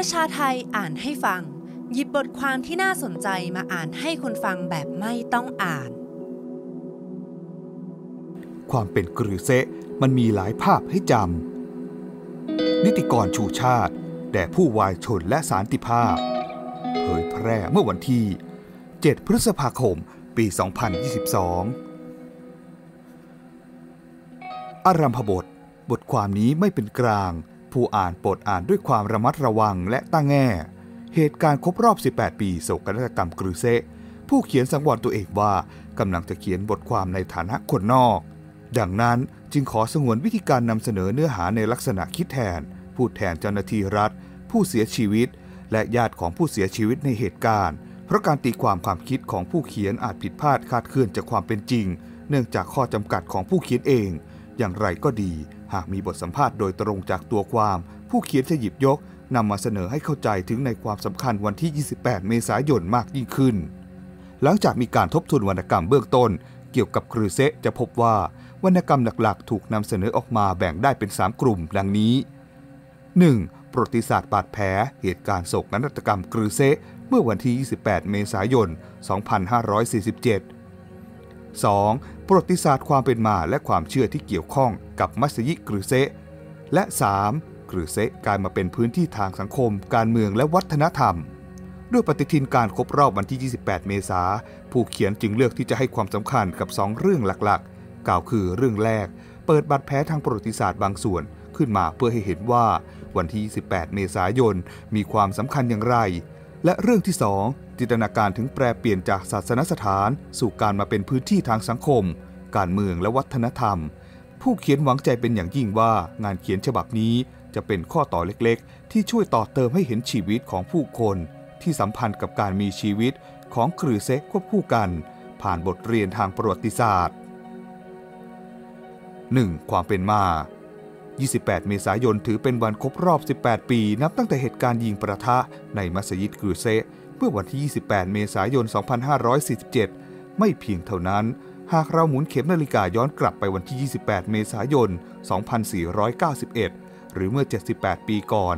ประชาไทยอ่านให้ฟัง หยิบบทความที่น่าสนใจมาอ่านให้คนฟังแบบไม่ต้องอ่าน ความเป็นกรือเซะมันมีหลายภาพให้จำ นิติกรชูชาติแด่ผู้วายชนและสารติภาพ เผยแพร่เมื่อวันที่ 7 พฤษภาคม ปี 2022 อารัมพบท บทความนี้ไม่เป็นกลาง ผู้อ่านโปรดอ่านด้วยความระมัดระวังและตั้งแง่ เหตุการณ์ครบรอบ 18 ปีโศกนาฏกรรมกรือเซผู้เขียนสังวรตัวเองว่ากำลังจะเขียนบทความในฐานะคนนอก ดังนั้นจึงขอสงวนวิธีการนำเสนอเนื้อหาในลักษณะคิดแทนผู้แทนเจ้าหน้าที่รัฐ ผู้เสียชีวิต และญาติของผู้เสียชีวิตในเหตุการณ์ เพราะการตีความความคิดของผู้เขียนอาจผิดพลาดคาดเคลื่อนจากความเป็นจริง เนื่องจากข้อจำกัดของผู้เขียนเอง อย่างไรก็ดี หากมีบทสัมภาษณ์โดยตรงจากตัวความ ผู้เขียนจะหยิบยกนำมาเสนอให้เข้าใจถึงในความสำคัญวันที่ 28 เมษายนมากยิ่งขึ้น หลังจากมีการทบทวนวรรณกรรมเบื้องต้น เกี่ยวกับกรือเซจะพบว่าวรรณกรรมหลักๆ ถูกนำเสนอออกมาแบ่งได้เป็น 3 กลุ่ม ดังนี้ 1. ประวัติศาสตร์บาดแผลเหตุการณ์โศกนาฏกรรมกรือเซเมื่อวันที่ 28 เมษายน 2547 2. ประวัติศาสตร์ความเป็นมาและความเชื่อที่เกี่ยวข้องกับมัสยิดกรือเซะและ 3. กรือเซะกลายมาเป็นพื้นที่ทางสังคม การเมืองและวัฒนธรรม ด้วยปฏิทินการครบรอบวันที่ 28 เมษาผู้เขียนจึงเลือกที่จะให้ความสำคัญกับ 2 เรื่องหลักๆ กล่าวคือเรื่องแรก เปิดบาดแผลทางประวัติศาสตร์บางส่วนขึ้นมาเพื่อให้เห็นว่าวันที่ 28 เมษายน มีความสำคัญอย่างไร และเรื่องที่ 2 จินตนาการถึงแปรเปลี่ยนจากศาสนสถานสู่การมาเป็นพื้นที่ทางสังคม การเมืองและวัฒนธรรม ผู้เขียนหวังใจเป็นอย่างยิ่งว่างานเขียนฉบับนี้จะเป็นข้อต่อเล็กๆ ที่ช่วยต่อเติมให้เห็นชีวิตของผู้คน ที่สัมพันธ์กับการมีชีวิตของครือเซกควบคู่กัน ผ่านบทเรียนทางประวัติศาสตร์ 1. ความเป็นมา 28 เมษายนถือเป็นวันครบรอบ 18 ปี นับตั้งแต่เหตุการณ์ยิงประทะในมัสยิดกรือเซ เมื่อวันที่ 28 เมษายน 2547 ไม่เพียงเท่านั้น หากเราหมุนเข็มนาฬิกาย้อนกลับไปวันที่ 28 เมษายน 2491 หรือเมื่อ 78 ปีก่อน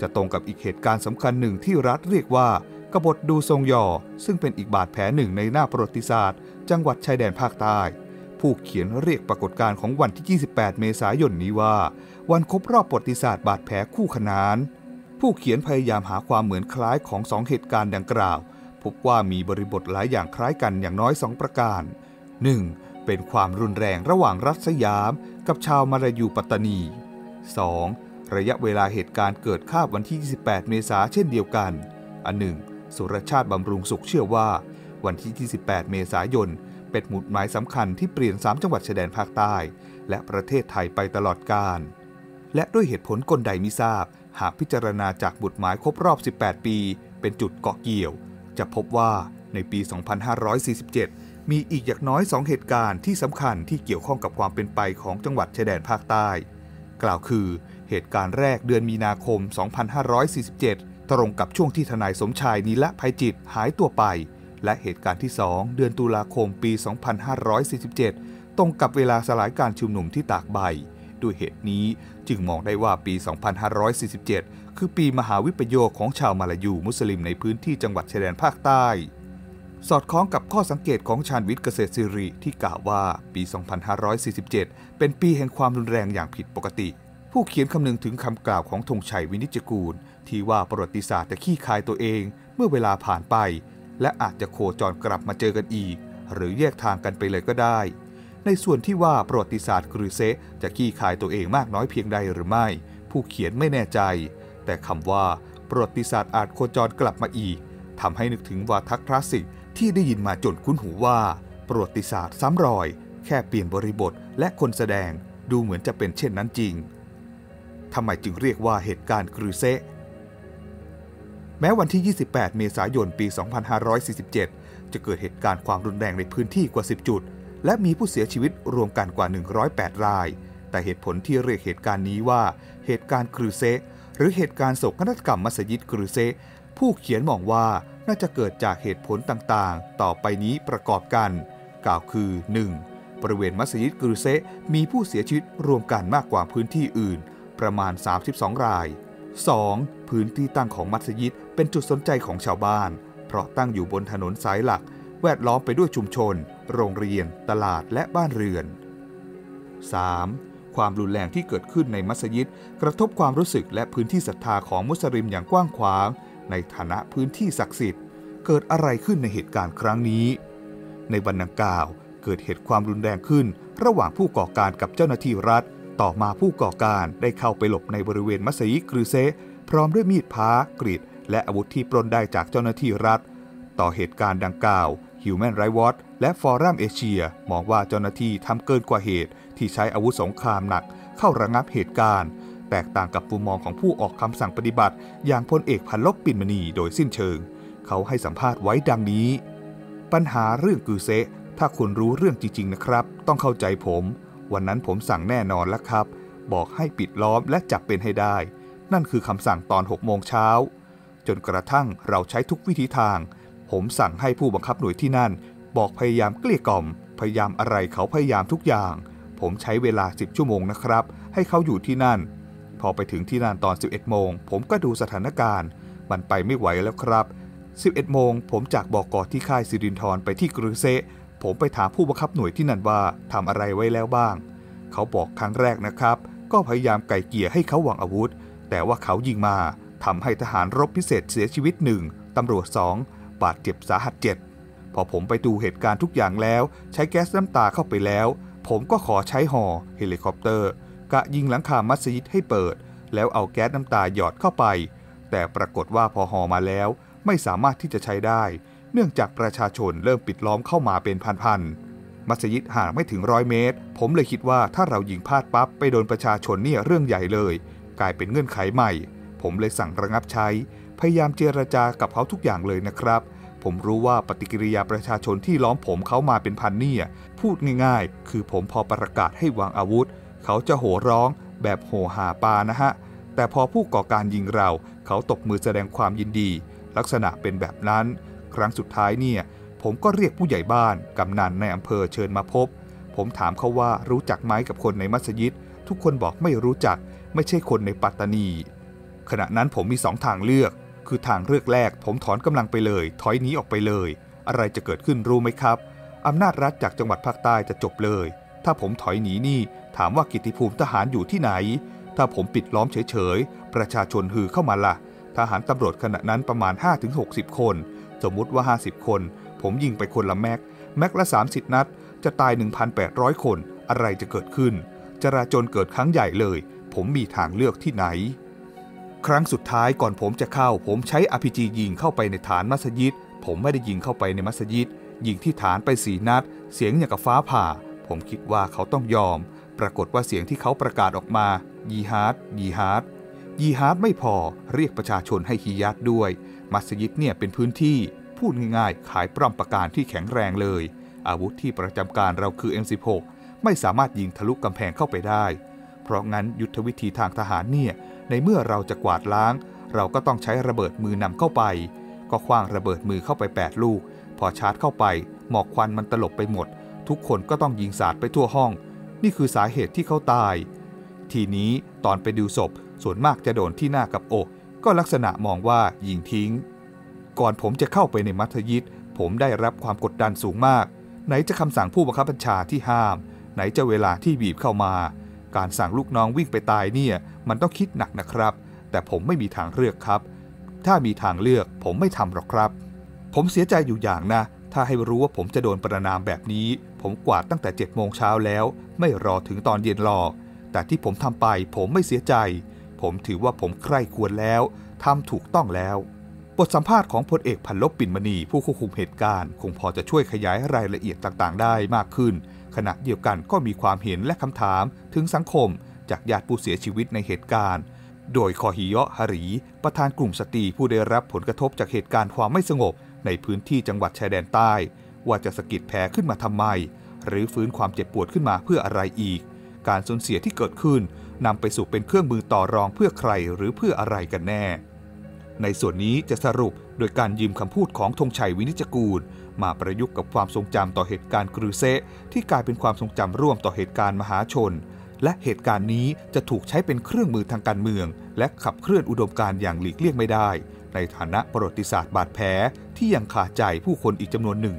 จะตรงกับอีกเหตุการณ์สำคัญหนึ่งที่รัฐเรียกว่ากบฏดูทรงยอ ซึ่งเป็นอีกบาดแผลหนึ่งในหน้าประวัติศาสตร์ จังหวัดชายแดนภาคใต้ ผู้เขียนเรียกปรากฏการณ์ของวันที่ 28 เมษายนนี้ว่า วันครบรอบประวัติศาสตร์บาดแผลคู่ขนาน ผู้เขียนพยายามหาความเหมือนคล้ายของสองเหตุการณ์ดังกล่าว พบว่ามีบริบทหลายอย่างคล้ายกันอย่างน้อยสองประการ 1. เป็นความรุนแรงระหว่างรัฐสยาม กับชาวมาลายูปัตตานี 2. ระยะเวลาเหตุการณ์เกิดคาบวันที่ 28 เมษาเช่นเดียวกัน อันหนึ่งสุรชาติบำรุงสุขเชื่อว่า วันที่ 28 เมษายน เป็นหมุดหมายสำคัญที่เปลี่ยน 3 จังหวัดชายแดนภาคใต้ และประเทศไทยไปตลอดกาลและด้วยเหตุผลกลใดมิทราบ หากพิจารณาจากบุตรหมายครบรอบ 18 ปี เป็นจุดเกาะเกี่ยว จะพบว่าในปี 2547 มีอีกอย่างน้อย 2 เหตุการณ์ที่สำคัญที่เกี่ยวข้องกับความเป็นไปของจังหวัดชายแดนภาคใต้ กล่าวคือ เหตุการณ์แรกเดือนมีนาคม 2547 ตรงกับช่วงที่ทนายสมชายนีละภัยจิตหายตัวไป และเหตุการณ์ที่ 2 เดือนตุลาคมปี 2547 ตรงกับเวลาสลายการชุมนุมที่ตากใบ ด้วยเหตุนี้จึงมองได้ว่าปี 2547 คือปีมหาวิปโยคของชาวมาลายูมุสลิมในพื้นที่จังหวัดชายแดนภาคใต้ สอดคล้องกับข้อสังเกตของชาญวิทย์เกษตรศิริที่กล่าวว่าปี 2547 เป็นปีแห่งความรุนแรงอย่างผิดปกติ ผู้เขียนคำนึงถึงคำกล่าวของธงชัยวินิจกูล ที่ว่าประวัติศาสตร์จะขี้คายตัวเอง เมื่อเวลาผ่านไป และอาจจะโคจรกลับมาเจอกันอีก หรือแยกทางกันไปเลยก็ได้ ในส่วนที่ว่าประวัติศาสตร์กรือเซจะขี้คายตัวเองมากน้อยเพียงใดหรือไม่ ผู้เขียนไม่แน่ใจ แต่คำว่าประวัติศาสตร์อาจโคจรกลับมาอีกทำให้นึกถึงวาทคลาสสิกที่ได้ยินมาจนคุ้นหูว่า ประวัติศาสตร์ซ้ำรอย แค่เปลี่ยนบริบทและคนแสดงดูเหมือนจะเป็นเช่นนั้นจริงทำไมจึงเรียกว่าเหตุการณ์กรือเซแม้วันที่ 28 เมษายน ปี 2547 จะเกิดเหตุการณ์ความรุนแรงในพื้นที่กว่า 10 จุด และมีผู้เสียชีวิตรวมกันกว่า 108 ราย แต่เหตุผลที่เรียกเหตุการณ์นี้ว่าเหตุการณ์กรือเซหรือเหตุการณ์โศกนาฏกรรมมัสยิดกรือเซผู้เขียนมองว่าน่าจะเกิดจากเหตุผลต่างๆ ต่อไปนี้ประกอบกัน กล่าวคือ 1. บริเวณมัสยิดกรือเซมีผู้เสียชีวิตรวมกันมากกว่าพื้นที่อื่น ประมาณ 32 ราย 2. พื้นที่ตั้งของมัสยิดเป็นจุดสนใจของชาวบ้าน เพราะตั้งอยู่บนถนนสายหลัก แวดล้อมไปด้วยชุมชน โรงเรียน ตลาดและบ้านเรือน 3. ความรุนแรงที่เกิดขึ้นในมัสยิดกระทบความรู้สึกและพื้นที่ศรัทธาของมุสลิมอย่างกว้างขวาง ในฐานะพื้นที่ศักดิ์สิทธิ์ เกิดอะไรขึ้นในเหตุการณ์ครั้งนี้ ในวันดังกล่าวเกิดเหตุความรุนแรงขึ้น ระหว่างผู้ก่อการกับเจ้าหน้าที่รัฐ ต่อมาผู้ก่อการได้เข้าไปหลบในบริเวณมัสยิดกรือเซพร้อมด้วยมีดพ้ากรีดและอาวุธที่ปล้นได้จากเจ้าหน้าที่รัฐ ต่อเหตุการณ์ดังกล่าว Human Rights Watch และฟอรัมเอเชียมองว่าเจ้าหน้าที่ทำเกินกว่าเหตุ ที่ใช้อาวุธสงครามหนัก เข้าระงับเหตุการณ์ แตกต่างกับมุมมองของผู้ออกคำสั่งปฏิบัติ อย่างพลเอกพันลบปิ่นมณีโดยสิ้นเชิง เขาให้สัมภาษณ์ไว้ดังนี้ ปัญหาเรื่องกือเซะถ้าคุณรู้เรื่องจริงๆนะครับ ต้องเข้าใจผม วันนั้นผมสั่งแน่นอนแล้วครับ บอกให้ปิดล้อมและจับเป็นให้ได้ นั่นคือคำสั่งตอน6โมงเช้าจนกระทั่งเราใช้ทุกวิธีทาง ผมสั่งให้ผู้บังคับหน่วยที่นั่น บอกพยายามเกลี้ยกล่อม พยายามอะไรเขาพยายามทุกอย่าง ผมใช้เวลา 10 ชั่วโมงนะครับ ให้เขาอยู่ที่นั่น พอไปถึงที่นั่นตอน 11 โมง ผมก็ดูสถานการณ์ มันไปไม่ไหวแล้วครับ 11 โมง ผมจากบอกกอที่ค่ายสิรินทรไปที่กรุเซผมไปถามผู้บังคับหน่วยที่นั่นว่าทำอะไรไว้แล้วบ้าง เขาบอกครั้งแรกนะครับ ก็พยายามไก่เกี่ยให้เขาวางอาวุธ แต่ว่าเขายิงมาทำให้ทหารรบพิเศษเสียชีวิตหนึ่งตำรวจสอง บาดเจ็บสาหัสเจ็ดพอผมไปดูเหตุการณ์ทุกอย่างแล้ว ใช้แก๊สน้ำตาเข้าไปแล้ว ผมก็ขอใช้ ฮ. เฮลิคอปเตอร์ กะยิงหลังคามัสยิดให้เปิด แล้วเอาแก๊สน้ำตาหยอดเข้าไป แต่ปรากฏว่าพอ ฮ. มาแล้ว ไม่สามารถที่จะใช้ได้ เนื่องจากประชาชนเริ่มปิดล้อมเข้ามาเป็นพันๆมัสยิดห่างไม่ถึงร้อยเมตร ผมเลยคิดว่าถ้าเรายิงพลาดปั๊บไปโดนประชาชนเนี่ยเรื่องใหญ่เลย กลายเป็นเงื่อนไขใหม่ ผมเลยสั่งระงับใช้ พยายามเจรจากับเขาทุกอย่างเลยนะครับ ผมรู้ว่าปฏิกิริยาประชาชนที่ล้อมผมเขามาเป็นพันเนี่ยพูดง่ายๆ คือผมพอประกาศให้วางอาวุธ เขาจะโห่ร้อง แบบโห่หาปลานะฮะ แต่พอผู้ก่อการยิงเรา เขาตบมือแสดงความยินดี ลักษณะเป็นแบบนั้น ครั้งสุดท้ายเนี่ย ผมก็เรียกผู้ใหญ่บ้าน กำนันในอำเภอเชิญมาพบ ผมถามเขาว่ารู้จักไหมกับคนในมัสยิด ทุกคนบอกไม่รู้จัก ไม่ใช่คนในปัตตานี ขณะนั้นผมมีสองทางเลือก คือทางเลือกแรก ผมถอนกำลังไปเลย ถอยหนีออกไปเลย อะไรจะเกิดขึ้นรู้ไหมครับอำนาจรัฐจากจังหวัดภาคใต้จะจบเลย ถ้าผมถอยหนีนี่ ถามว่ากิตติภูมิทหารอยู่ที่ไหน ถ้าผมปิดล้อมเฉยๆ ประชาชนฮือเข้ามาละ่ะ ทหารตำรวจขณะนั้นประมาณ 5-60 คน สมมุติว่า 50 คน ผมยิงไปคนละแม็ก แม็กละ 30 นัด จะตาย 1,800 คน อะไรจะเกิดขึ้น จลาจลเกิดครั้งใหญ่เลย ผมมีทางเลือกที่ไหน ครั้งสุดท้ายก่อนผมจะเข้า ผมใช้ RPG ยิงเข้าไปในฐานมัสยิด ผมไม่ได้ยิงเข้าไปในมัสยิด ยิงที่ฐานไปสี่นัด เสียงอย่างกับฟ้าผ่า ผมคิดว่าเขาต้องยอม ปรากฏว่าเสียงที่เขาประกาศออกมา ยีฮาร์ดยีฮาร์ดยีฮาร์ดไม่พอเรียกประชาชนให้ญิฮาดด้วย มัสยิดเนี่ยเป็นพื้นที่พูดง่ายๆ ค่ายป้อมปราการที่แข็งแรงเลย อาวุธที่ประจำการเราคือ M16 ไม่สามารถยิงทะลุกำแพงเข้าไปได้ เพราะงั้นยุทธวิธีทางทหารเนี่ยในเมื่อเราจะกวาดล้าง เราก็ต้องใช้ระเบิดมือนำเข้าไป ก็ขว้างระเบิดมือเข้าไป 8 ลูก พอชาร์จเข้าไป หมอกควันมันตลบไปหมด ทุกคนก็ต้องยิงสาดไปทั่วห้อง นี่คือสาเหตุที่เขาตาย ทีนี้ตอนไปดูศพ ส่วนมากจะโดนที่หน้ากับอก ก็ลักษณะมองว่ายิงทิ้ง ก่อนผมจะเข้าไปในมัธยิดผมได้รับความกดดันสูงมาก ไหนจะคำสั่งผู้บังคับบัญชาที่ห้าม ไหนจะเวลาที่บีบเข้ามา การสั่งลูกน้องวิ่งไปตายเนี่ยมันต้องคิดหนักนะครับ แต่ผมไม่มีทางเลือกครับ ถ้ามีทางเลือกผมไม่ทำหรอกครับ ผมเสียใจอยู่อย่างนะ ถ้าให้รู้ว่าผมจะโดนประนามแบบนี้ ผมกวาดตั้งแต่7จ็ดโมงเช้าแล้ว ไม่รอถึงตอนเย็นหรอกแต่ที่ผมทำไปผมไม่เสียใจ ผมถือว่าผมใคร่ควรแล้วทำถูกต้องแล้วบทสัมภาษณ์ของพลเอกพันลบปิ่นมณีผู้ควบคุมเหตุการณ์ คงพอจะช่วยขยายรายละเอียดต่างๆ ได้มากขึ้น ขณะเดียวกันก็มีความเห็นและคำถามถึงสังคมจากญาติผู้เสียชีวิตในเหตุการณ์ โดยคอฮิยะฮารี ประธานกลุ่มสตรีผู้ได้รับผลกระทบจากเหตุการณ์ความไม่สงบ ในพื้นที่จังหวัดชายแดนใต้ ว่าจะสะกิดแผลขึ้นมาทำไม หรือฟื้นความเจ็บปวดขึ้นมาเพื่ออะไรอีก การสูญเสียที่เกิดขึ้นนำไปสู่เป็นเครื่องมือต่อรองเพื่อใครหรือเพื่ออะไรกันแน่ ในส่วนนี้จะสรุปโดยการยืมคำพูดของธงชัยวินิจกูล มาประยุกต์กับความทรงจำต่อเหตุการณ์กรูเซที่กลายเป็นความทรงจำร่วมต่อเหตุการณ์มหาชน และเหตุการณ์นี้จะถูกใช้เป็นเครื่องมือทางการเมือง และขับเคลื่อนอุดมการณ์อย่างหลีกเลี่ยงไม่ได้ ในฐานะประวัติศาสตร์บาดแผลที่ยังคาดใจผู้คนอีกจำนวนหนึ่ง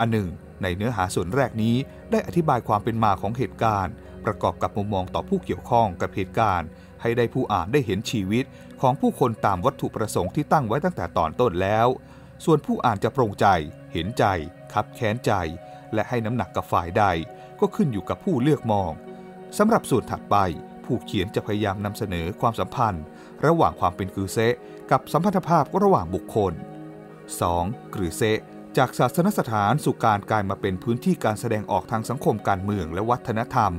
อันหนึ่ง ในเนื้อหาส่วนแรกนี้ได้อธิบายความเป็นมาของเหตุการณ์ ประกอบกับมุมมองต่อผู้เกี่ยวข้องกับเหตุการณ์ ให้ได้ผู้อ่านได้เห็นชีวิตของผู้คนตามวัตถุประสงค์ที่ตั้งไว้ตั้งแต่ตอนต้นแล้ว ส่วนผู้อ่านจะปรงใจ เห็นใจคับแค้นใจ และให้น้ำหนักกับฝ่ายใด ก็ขึ้นอยู่กับผู้เลือกมองสำหรับส่วนถัดไป ผู้เขียนจะพยายามนำเสนอความสัมพันธ์ ระหว่างความเป็นกือเซะกับสัมพันธภาพระหว่างบุคคล 2. กรือเซะจากศาสนสถานสู่การกลายมาเป็นพื้นที่การแสดงออกทางสังคมการเมืองและวัฒนธรรม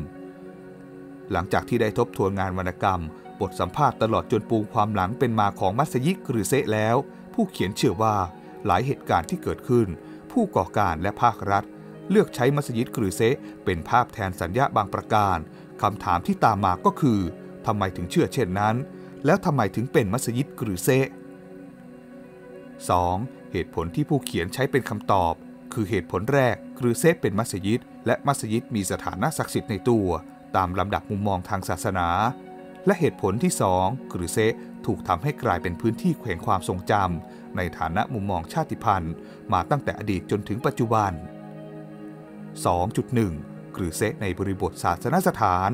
หลังจากที่ได้ทบทวนงานวรรณกรรม บทสัมภาษณ์ตลอดจนปูความหลังเป็นมาของมัสยิดกรือเซะแล้ว ผู้เขียนเชื่อว่า หลายเหตุการณ์ที่เกิดขึ้น ผู้ก่อการและภาครัฐ เลือกใช้มัสยิดกรือเซเป็นภาพแทนสัญญาบางประการคำถามที่ตามมาก็คือทำไมถึงเชื่อเช่นนั้น แล้วทำไมถึงเป็นมัสยิดกรือเซ 2. เหตุผลที่ผู้เขียนใช้เป็นคำตอบ คือเหตุผลแรกกรือเซเป็นมัสยิด และมัสยิดมีสถานะศักดิ์สิทธิ์ในตัว ตามลำดับมุมมองทางศาสนา และเหตุผลที่สองกรือเซถูกทำให้กลายเป็นพื้นที่แขวงความทรงจำในฐานะมุมมองชาติพันธุ์ มาตั้งแต่อดีตจนถึงปัจจุบัน 2.1 กรือเซในบริบทศาสนสถาน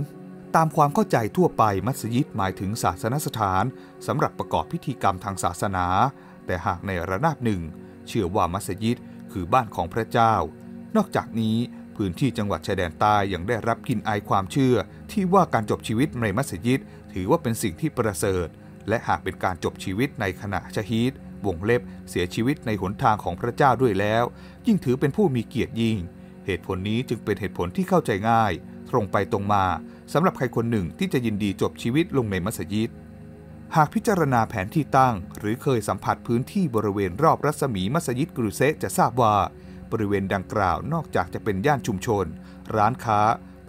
ตามความเข้าใจทั่วไปมัสยิดหมายถึงศาสนสถานสำหรับประกอบพิธีกรรมทางศาสนา แต่หากในระนาบหนึ่ง เชื่อว่ามัสยิดคือบ้านของพระเจ้า นอกจากนี้ พื้นที่จังหวัดชายแดนใต้ยังได้รับกลิ่นอายความเชื่อ ที่ว่าการจบชีวิตในมัสยิดถือว่าเป็นสิ่งที่ประเสริฐ และหากเป็นการจบชีวิตในขณะชะฮีดวงเล็บเสียชีวิตในหนทางของพระเจ้าด้วยแล้ว ยิ่งถือเป็นผู้มีเกียรติยิ่ง เหตุผลนี้จึงเป็นเหตุผลที่เข้าใจง่าย ตรงไปตรงมาสำหรับใครคนหนึ่งที่จะยินดีจบชีวิตลงในมัสยิดหากพิจารณาแผนที่ตั้ง หรือเคยสัมผัสพื้นที่บริเวณรอบรัศมีมัสยิดกรุเซจะทราบว่า บริเวณดังกล่าวนอกจากจะเป็นย่านชุมชน ร้านค้า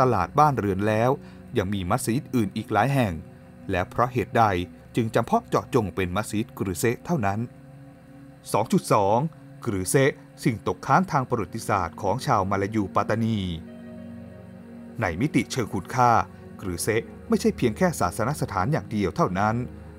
ตลาดบ้านเรือนแล้ว ยังมีมัสยิดอื่นอีกหลายแห่ง และเพราะเหตุใดจึงจำเพาะเจาะจงเป็นมัสยิดกรุเซเท่านั้น 2.2 กรือเซสิ่งตกค้างทางประวัติศาสตร์ของชาวมาลายูปัตตานี ในมิติเชิงคุณค่ากรือเซไม่ใช่เพียงแค่ศาสนสถานอย่างเดียวเท่านั้น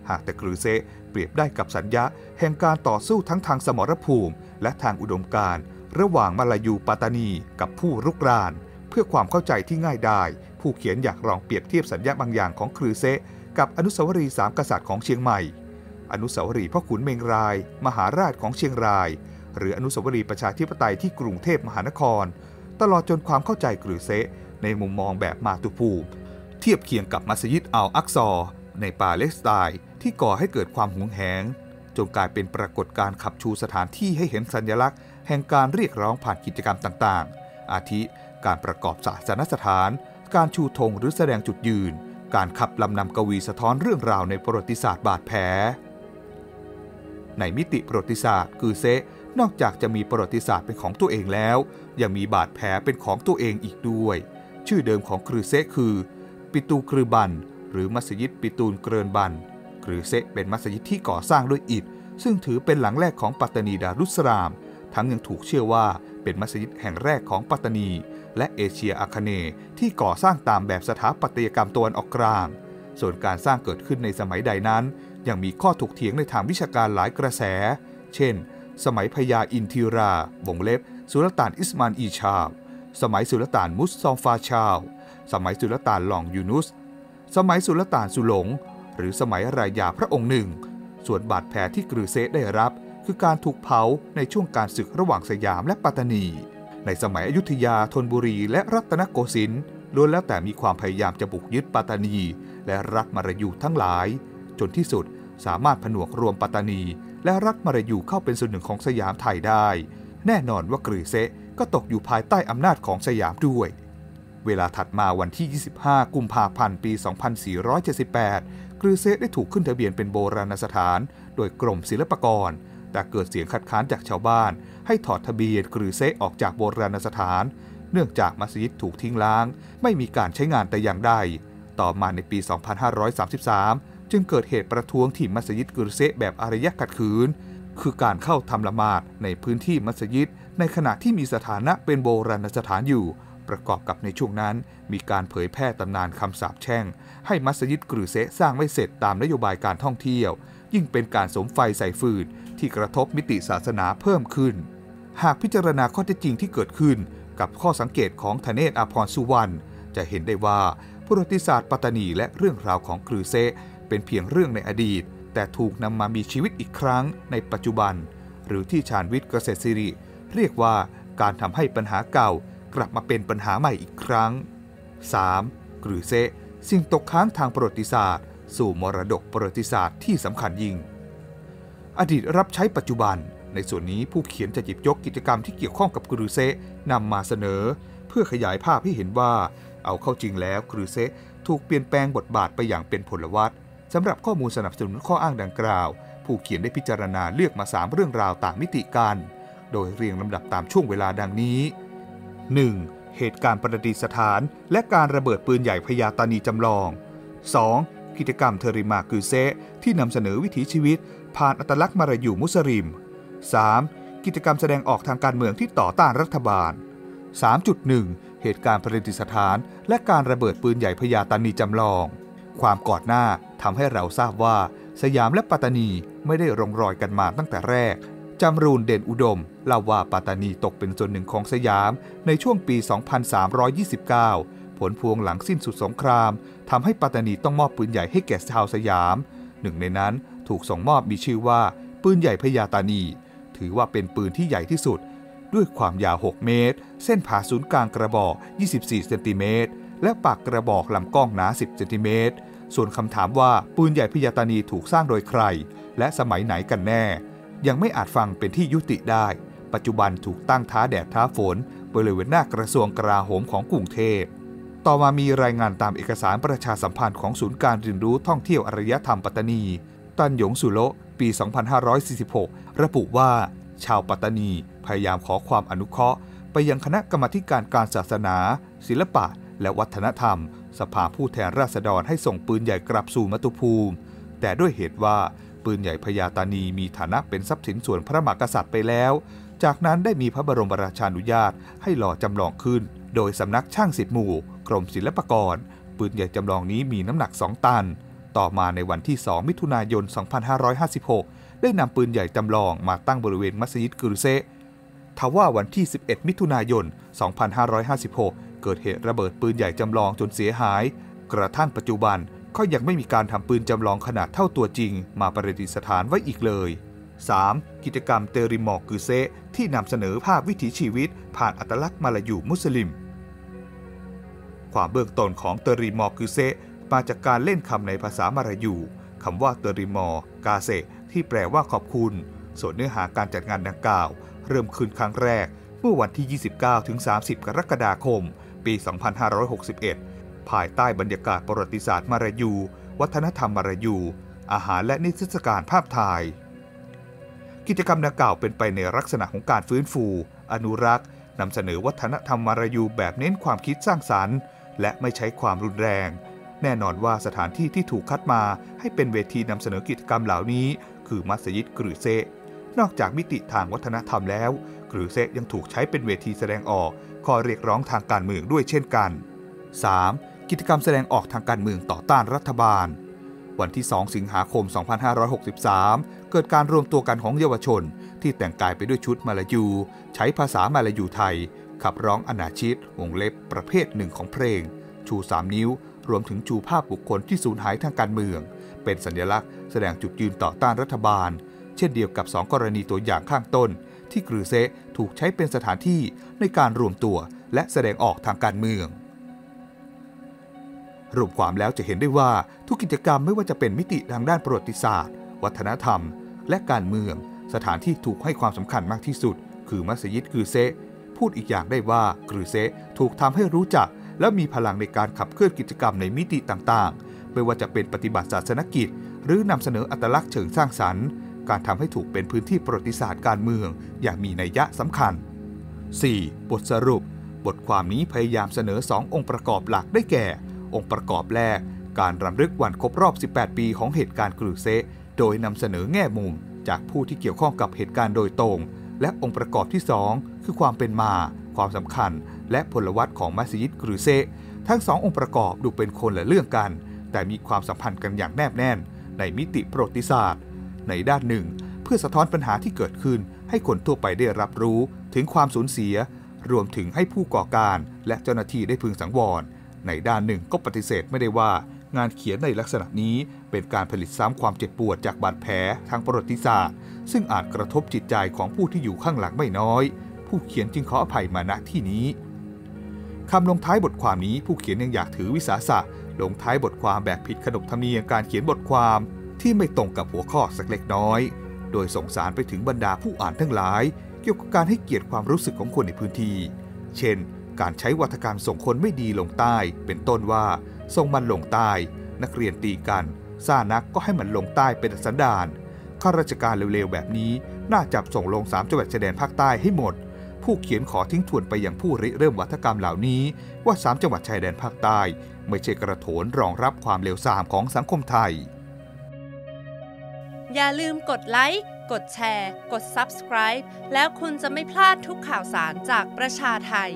หากแต่กรือเซเปรียบได้กับสัญญาแห่งการต่อสู้ทั้งทางสมรภูมิ และทางอุดมการณ์ ระหว่างมาลายูปัตตานีกับผู้รุกราน เพื่อความเข้าใจที่ง่ายดาย ผู้เขียนอยากลองเปรียบเทียบสัญญะบางอย่างของกรือเซะกับอนุสาวรีย์สามกษัตริย์ของเชียงใหม่ อนุสาวรีย์พ่อขุนเมงราย มหาราชของเชียงราย หรืออนุสาวรีย์ประชาธิปไตยที่กรุงเทพมหานคร ตลอดจนความเข้าใจกรือเซะในมุมมองแบบมาตุภูมิ เทียบเคียงกับมัสยิดอัลอักซอร์ในปาเลสไตน์ที่ก่อให้เกิดความหวงแหนจนกลายเป็นปรากฏการณ์ขับชูสถานที่ให้เห็นสัญลักษณ์ แห่งการเรียกร้องผ่านกิจกรรมต่างๆ อาทิการประกอบศาสนสถาน การชูธงหรือแสดงจุดยืน การขับลำนำกวีสะท้อนเรื่องราวในประวัติศาสตร์บาดแผล ในมิติประวัติศาสตร์คือเซะนอกจากจะมีประวัติศาสตร์เป็นของตัวเองแล้ว ยังมีบาดแผลเป็นของตัวเองอีกด้วย ชื่อเดิมของครือเซะคือ ปิตูครือบัน หรือมัสยิดปิตูนเกรินบันครือเซะเป็นมัสยิดที่ก่อสร้างด้วยอิฐ ซึ่งถือเป็นหลังแรกของปัตตานีดารุสลาม ทั้งยังถูกเชื่อว่าเป็นมัสยิดแห่งแรกของปัตตานี และเอเชียอาคเนย์ที่ก่อสร้างตามแบบสถาปัตยกรรมตะวันออกกลาง ส่วนการสร้างเกิดขึ้นในสมัยใดนั้น ยังมีข้อถกเถียงในทางวิชาการหลายกระแส เช่น สมัยพญาอินทิราบงเล็บ สุลต่านอิสมานอีชาวสมัยสุลต่านมุสซอมฟาชาว สมัยสุลต่านหลองยูนุส สมัยสุลต่านสุหลง หรือสมัยรายาพระองค์หนึ่ง ส่วนบาดแผลที่กรือเซได้รับ คือการถูกเผาในช่วงการศึกระหว่างสยามและปัตตานี ในสมัยอยุธยาธนบุรีและรัตนโกสินทร์ล้วนแล้วแต่มีความพยายามจะบุกยึดปัตตานี และรัฐมารยูทั้งหลาย จนที่สุดสามารถผนวกรวมปัตตานี และรัฐมารยูเข้าเป็นส่วนหนึ่งของสยามไทยได้ แน่นอนว่ากรือเซก็ตกอยู่ภายใต้อำนาจของสยามด้วย เวลาถัดมาวันที่ 25 กุมภาพันธ์ ปี 2478 กรือเซได้ถูกขึ้นทะเบียนเป็นโบราณสถาน โดยกรมศิลปากร แต่เกิดเสียงคัดค้านจากชาวบ้าน ให้ถอดทะเบียนกรือเซออกจากโบราณสถาน เนื่องจากมัสยิดถูกทิ้งล้าง ไม่มีการใช้งานแต่อย่างใด ต่อมาในปี 2533 จึงเกิดเหตุประท้วงที่มัสยิดกรือเซแบบอารยะขัดขืน คือการเข้าทำละหมาดในพื้นที่มัสยิด ในขณะที่มีสถานะเป็นโบราณสถานอยู่ประกอบกับในช่วงนั้น มีการเผยแพร่ตำนานคำสาปแช่ง ให้มัสยิดกรือเซสร้างไม่เสร็จตามนโยบายการท่องเที่ยว ยิ่งเป็นการสมไฟใส่ฟืน ที่กระทบมิติศาสนาเพิ่มขึ้น หากพิจารณาข้อเท็จจริงที่เกิดขึ้นกับข้อสังเกตของธเนศอภรสุวรรณจะเห็นได้ว่าประวัติศาสตร์ปัตตานีและเรื่องราวของกรือเซเป็นเพียงเรื่องในอดีต แต่ถูกนำมามีชีวิตอีกครั้งในปัจจุบัน หรือที่ชาญวิทย์เกษตรศิริ เรียกว่าการทำให้ปัญหาเก่ากลับมาเป็นปัญหาใหม่อีกครั้ง 3. กรือเซสิ่งตกค้างทางประวัติศาสตร์ สู่มรดกประวัติศาสตร์ที่สำคัญยิ่ง อดีตรับใช้ปัจจุบัน ในส่วนนี้ผู้เขียนจะหยิบยกกิจกรรมที่เกี่ยวข้องกับกรือเซนำมาเสนอ เพื่อขยายภาพให้เห็นว่า เอาเข้าจริงแล้วกรือเซถูกเปลี่ยนแปลงบทบาทไปอย่างเป็นผลวัตสำหรับข้อมูลสนับสนุนข้ออ้างดังกล่าว ผู้เขียนได้พิจารณาเลือกมา 3 เรื่องราวต่างมิติกัน โดยเรียงลำดับตามช่วงเวลาดังนี้ 1. เหตุการณ์ประดิษฐาน และการระเบิดปืนใหญ่พญาตานีจำลอง 2. กิจกรรมเทอริมากือเซที่นำเสนอวิถีชีวิต ผ่านอัตลักษณ์มารายูมุสลิม 3. กิจกรรมแสดงออกทางการเมืองที่ต่อต้านรัฐบาล 3.1 เหตุการณ์ประดิษฐาน และการระเบิดปืนใหญ่พญาตานีจำลอง ความกอดหน้าทำให้เราทราบว่า สยามและปัตตานีไม่ได้รงรอยกันมาตั้งแต่แรกจำรูนเด่นอุดมเล่าว่าปัตตานีตกเป็นส่วนหนึ่งของสยามในช่วงปี 2329 ผลพวงหลังสิ้นสุดสงครามทำให้ปัตตานีต้องมอบปืนใหญ่ให้แก่ชาวสยาม หนึ่งในนั้นถูกส่งมอบมีชื่อว่าปืนใหญ่พญาตานี ถือว่าเป็นปืนที่ใหญ่ที่สุด ด้วยความยาว 6 เมตร เส้นผ่าศูนย์กลางกระบอก 24 เซนติเมตร และปากกระบอกลำกล้องหนา 10 เซนติเมตร ส่วนคำถามว่าปืนใหญ่พญาตานีถูกสร้างโดยใคร และสมัยไหนกันแน่ ยังไม่อาจฟังเป็นที่ยุติได้ ปัจจุบันถูกตั้งท้าแดดท้าฝนบริเวณหน้ากระทรวงกลาโหมของกรุงเทพ ต่อมามีรายงานตามเอกสารประชาสัมพันธ์ของศูนย์การเรียนรู้ท่องเที่ยวอารยธรรมปัตตานี ตันหยงสุโลปี 2546 ระบุว่า ชาวปัตตานี พยายามขอความอนุเคราะห์ ไปยังคณะกรรมการการศาสนา ศิลปะ และวัฒนธรรม สภาผู้แทนราษฎรให้ส่งปืนใหญ่กลับสู่มัตุภูมิ แต่ด้วยเหตุว่าปืนใหญ่พญาตานีมีฐานะเป็นทรัพย์สินส่วนพระมหากษัตริย์ไปแล้ว จากนั้นได้มีพระบรมราชานุญาตให้หล่อจำลองขึ้น โดยสำนักช่างสิบหมู่ กรมศิลปากร ปืนใหญ่จำลองนี้มีน้ำหนัก 2 ตัน ต่อมาในวันที่ 2 มิถุนายน 2556 ได้นำปืนใหญ่จำลองมาตั้งบริเวณมัสยิดกุรุเซทว่าวันที่ 11 มิถุนายน 2556 เกิดเหตุระเบิดปืนใหญ่จำลองจนเสียหาย กระทั่งปัจจุบันก็ยังไม่มีการทำปืนจำลองขนาดเท่าตัวจริง มาประดิษฐานไว้อีกเลย 3. กิจกรรมเตริมอกือเซที่นำเสนอภาพวิถีชีวิต ผ่านอัตลักษณ์มาลายูมุสลิม ความเบื้องต้นของเตริมอกือเซมาจากการเล่นคำในภาษามาลายูคำว่าเตริมอ กาเซที่แปลว่าขอบคุณ ส่วนเนื้อหาการจัดงานดังกล่าว เริ่มขึ้นครั้งแรก เมื่อวันที่ 29ถึง30 กรกฎาคม ปี 2561 ภายใต้บรรยากาศประวัติศาสตร์มาลายู วัฒนธรรมมาลายู อาหารและนิทรรศการภาพถ่าย กิจกรรมดังกล่าวเป็นไปในลักษณะของการฟื้นฟู อนุรักษ์นำเสนอวัฒนธรรมมาลายูแบบเน้นความคิดสร้างสรรค์ และไม่ใช้ความรุนแรง แน่นอนว่าสถานที่ที่ถูกคัดมาให้เป็นเวทีนำเสนอกิจกรรมเหล่านี้ คือมัสยิดกรือเซนอกจากมิติทางวัฒนธรรมแล้วกรือเซยังถูกใช้เป็นเวทีแสดงออกข้อเรียกร้องทางการเมืองด้วยเช่นกัน 3. กิจกรรมแสดงออกทางการเมืองต่อต้านรัฐบาล วันที่ 2 สิงหาคม 2563 เกิดการรวมตัวกันของเยาวชน ที่แต่งกายไปด้วยชุดมาลายู ใช้ภาษามาลายูไทย ขับร้องอนาชิตวงเล็บประเภทหนึ่งของเพลง ชู 3 นิ้ว รวมถึงชูภาพบุคคลที่สูญหายทางการเมือง เป็นสัญลักษณ์แสดงจุดยืนต่อต้านรัฐบาล เช่นเดียวกับ 2 กรณีตัวอย่างข้างต้น ที่กรือเซถูกใช้เป็นสถานที่ในการรวมตัวและแสดงออกทางการเมืองรวมความแล้วจะเห็นได้ว่าทุกกิจกรรมไม่ว่าจะเป็นมิติทางด้านประวัติศาสตร์ วัฒนธรรม และการเมือง สถานที่ถูกให้ความสำคัญมากที่สุด คือมัสยิดกือเซ พูดอีกอย่างได้ว่ากรือเซถูกทำให้รู้จัก และมีพลังในการขับเคลื่อนกิจกรรมในมิติต่างๆ ไม่ว่าจะเป็นปฏิบัติศาสนกิจ หรือนำเสนออัตลักษณ์เชิงสร้างสรรค์ การทำให้ถูกเป็นพื้นที่ประวัติศาสตร์การเมือง อย่างมีนัยยะสำคัญ 4. บทสรุป บทความนี้พยายามเสนอ 2 องค์ประกอบหลักได้แก่ องค์ประกอบแรก การรำลึกวันครบรอบ 18 ปีของเหตุการณ์กรือเซโดยนำเสนอแง่มุม จากผู้ที่เกี่ยวข้องกับเหตุการณ์โดยตรง และองค์ประกอบที่ 2 คือความเป็นมา ความสำคัญ และพลวัตของมัสยิดกรือเซทั้งสององค์ประกอบดูเป็นคนละเรื่องกัน แต่มีความสัมพันธ์กันอย่างแนบแน่น ในมิติประวัติศาสตร์ ในด้านหนึ่ง เพื่อสะท้อนปัญหาที่เกิดขึ้น ให้คนทั่วไปได้รับรู้ ถึงความสูญเสีย รวมถึงให้ผู้ก่อการ และเจ้าหน้าที่ได้พึงสังวร ในด้านหนึ่งก็ปฏิเสธไม่ได้ว่างานเขียนในลักษณะนี้เป็นการผลิตซ้ำความเจ็บปวดจากบาดแผลทางประวัติศาสตร์ ซึ่งอาจกระทบจิตใจของผู้ที่อยู่ข้างหลังไม่น้อย ผู้เขียนจึงขออภัยมาณที่นี้คำลงท้ายบทความนี้ผู้เขียนยังอยากถือวิสาสะลงท้ายบทความแบบผิดขนบธรรมเนียมการเขียนบทความที่ไม่ตรงกับหัวข้อสักเล็กน้อย โดยส่งสารไปถึงบรรดาผู้อ่านทั้งหลาย เกี่ยวกับการให้เกียรติความรู้สึกของคนในพื้นที่ เช่น การใช้วัฒการส่งคนไม่ดีลงใต้ เป็นต้นว่าส่งมันลงใต้ นักเรียนตีกันซ่านักก็ให้มันลงใต้เป็นสันดานข้าราชการเร็วๆแบบนี้ น่าจับส่งลงสามจังหวัดชายแดนภาคใต้ให้หมด ผู้เขียนขอทิ้งทวนไปยังผู้ริเริ่มวัฒกรรมเหล่านี้ ว่าสามจังหวัดชายแดนภาคใต้ ไม่ใช่กระโถนรองรับความเลวทรามของสังคมไทย อย่าลืมกดไลค์ กดแชร์ กด Subscribe แล้วคุณจะไม่พลาดทุกข่าวสารจากประชาไทย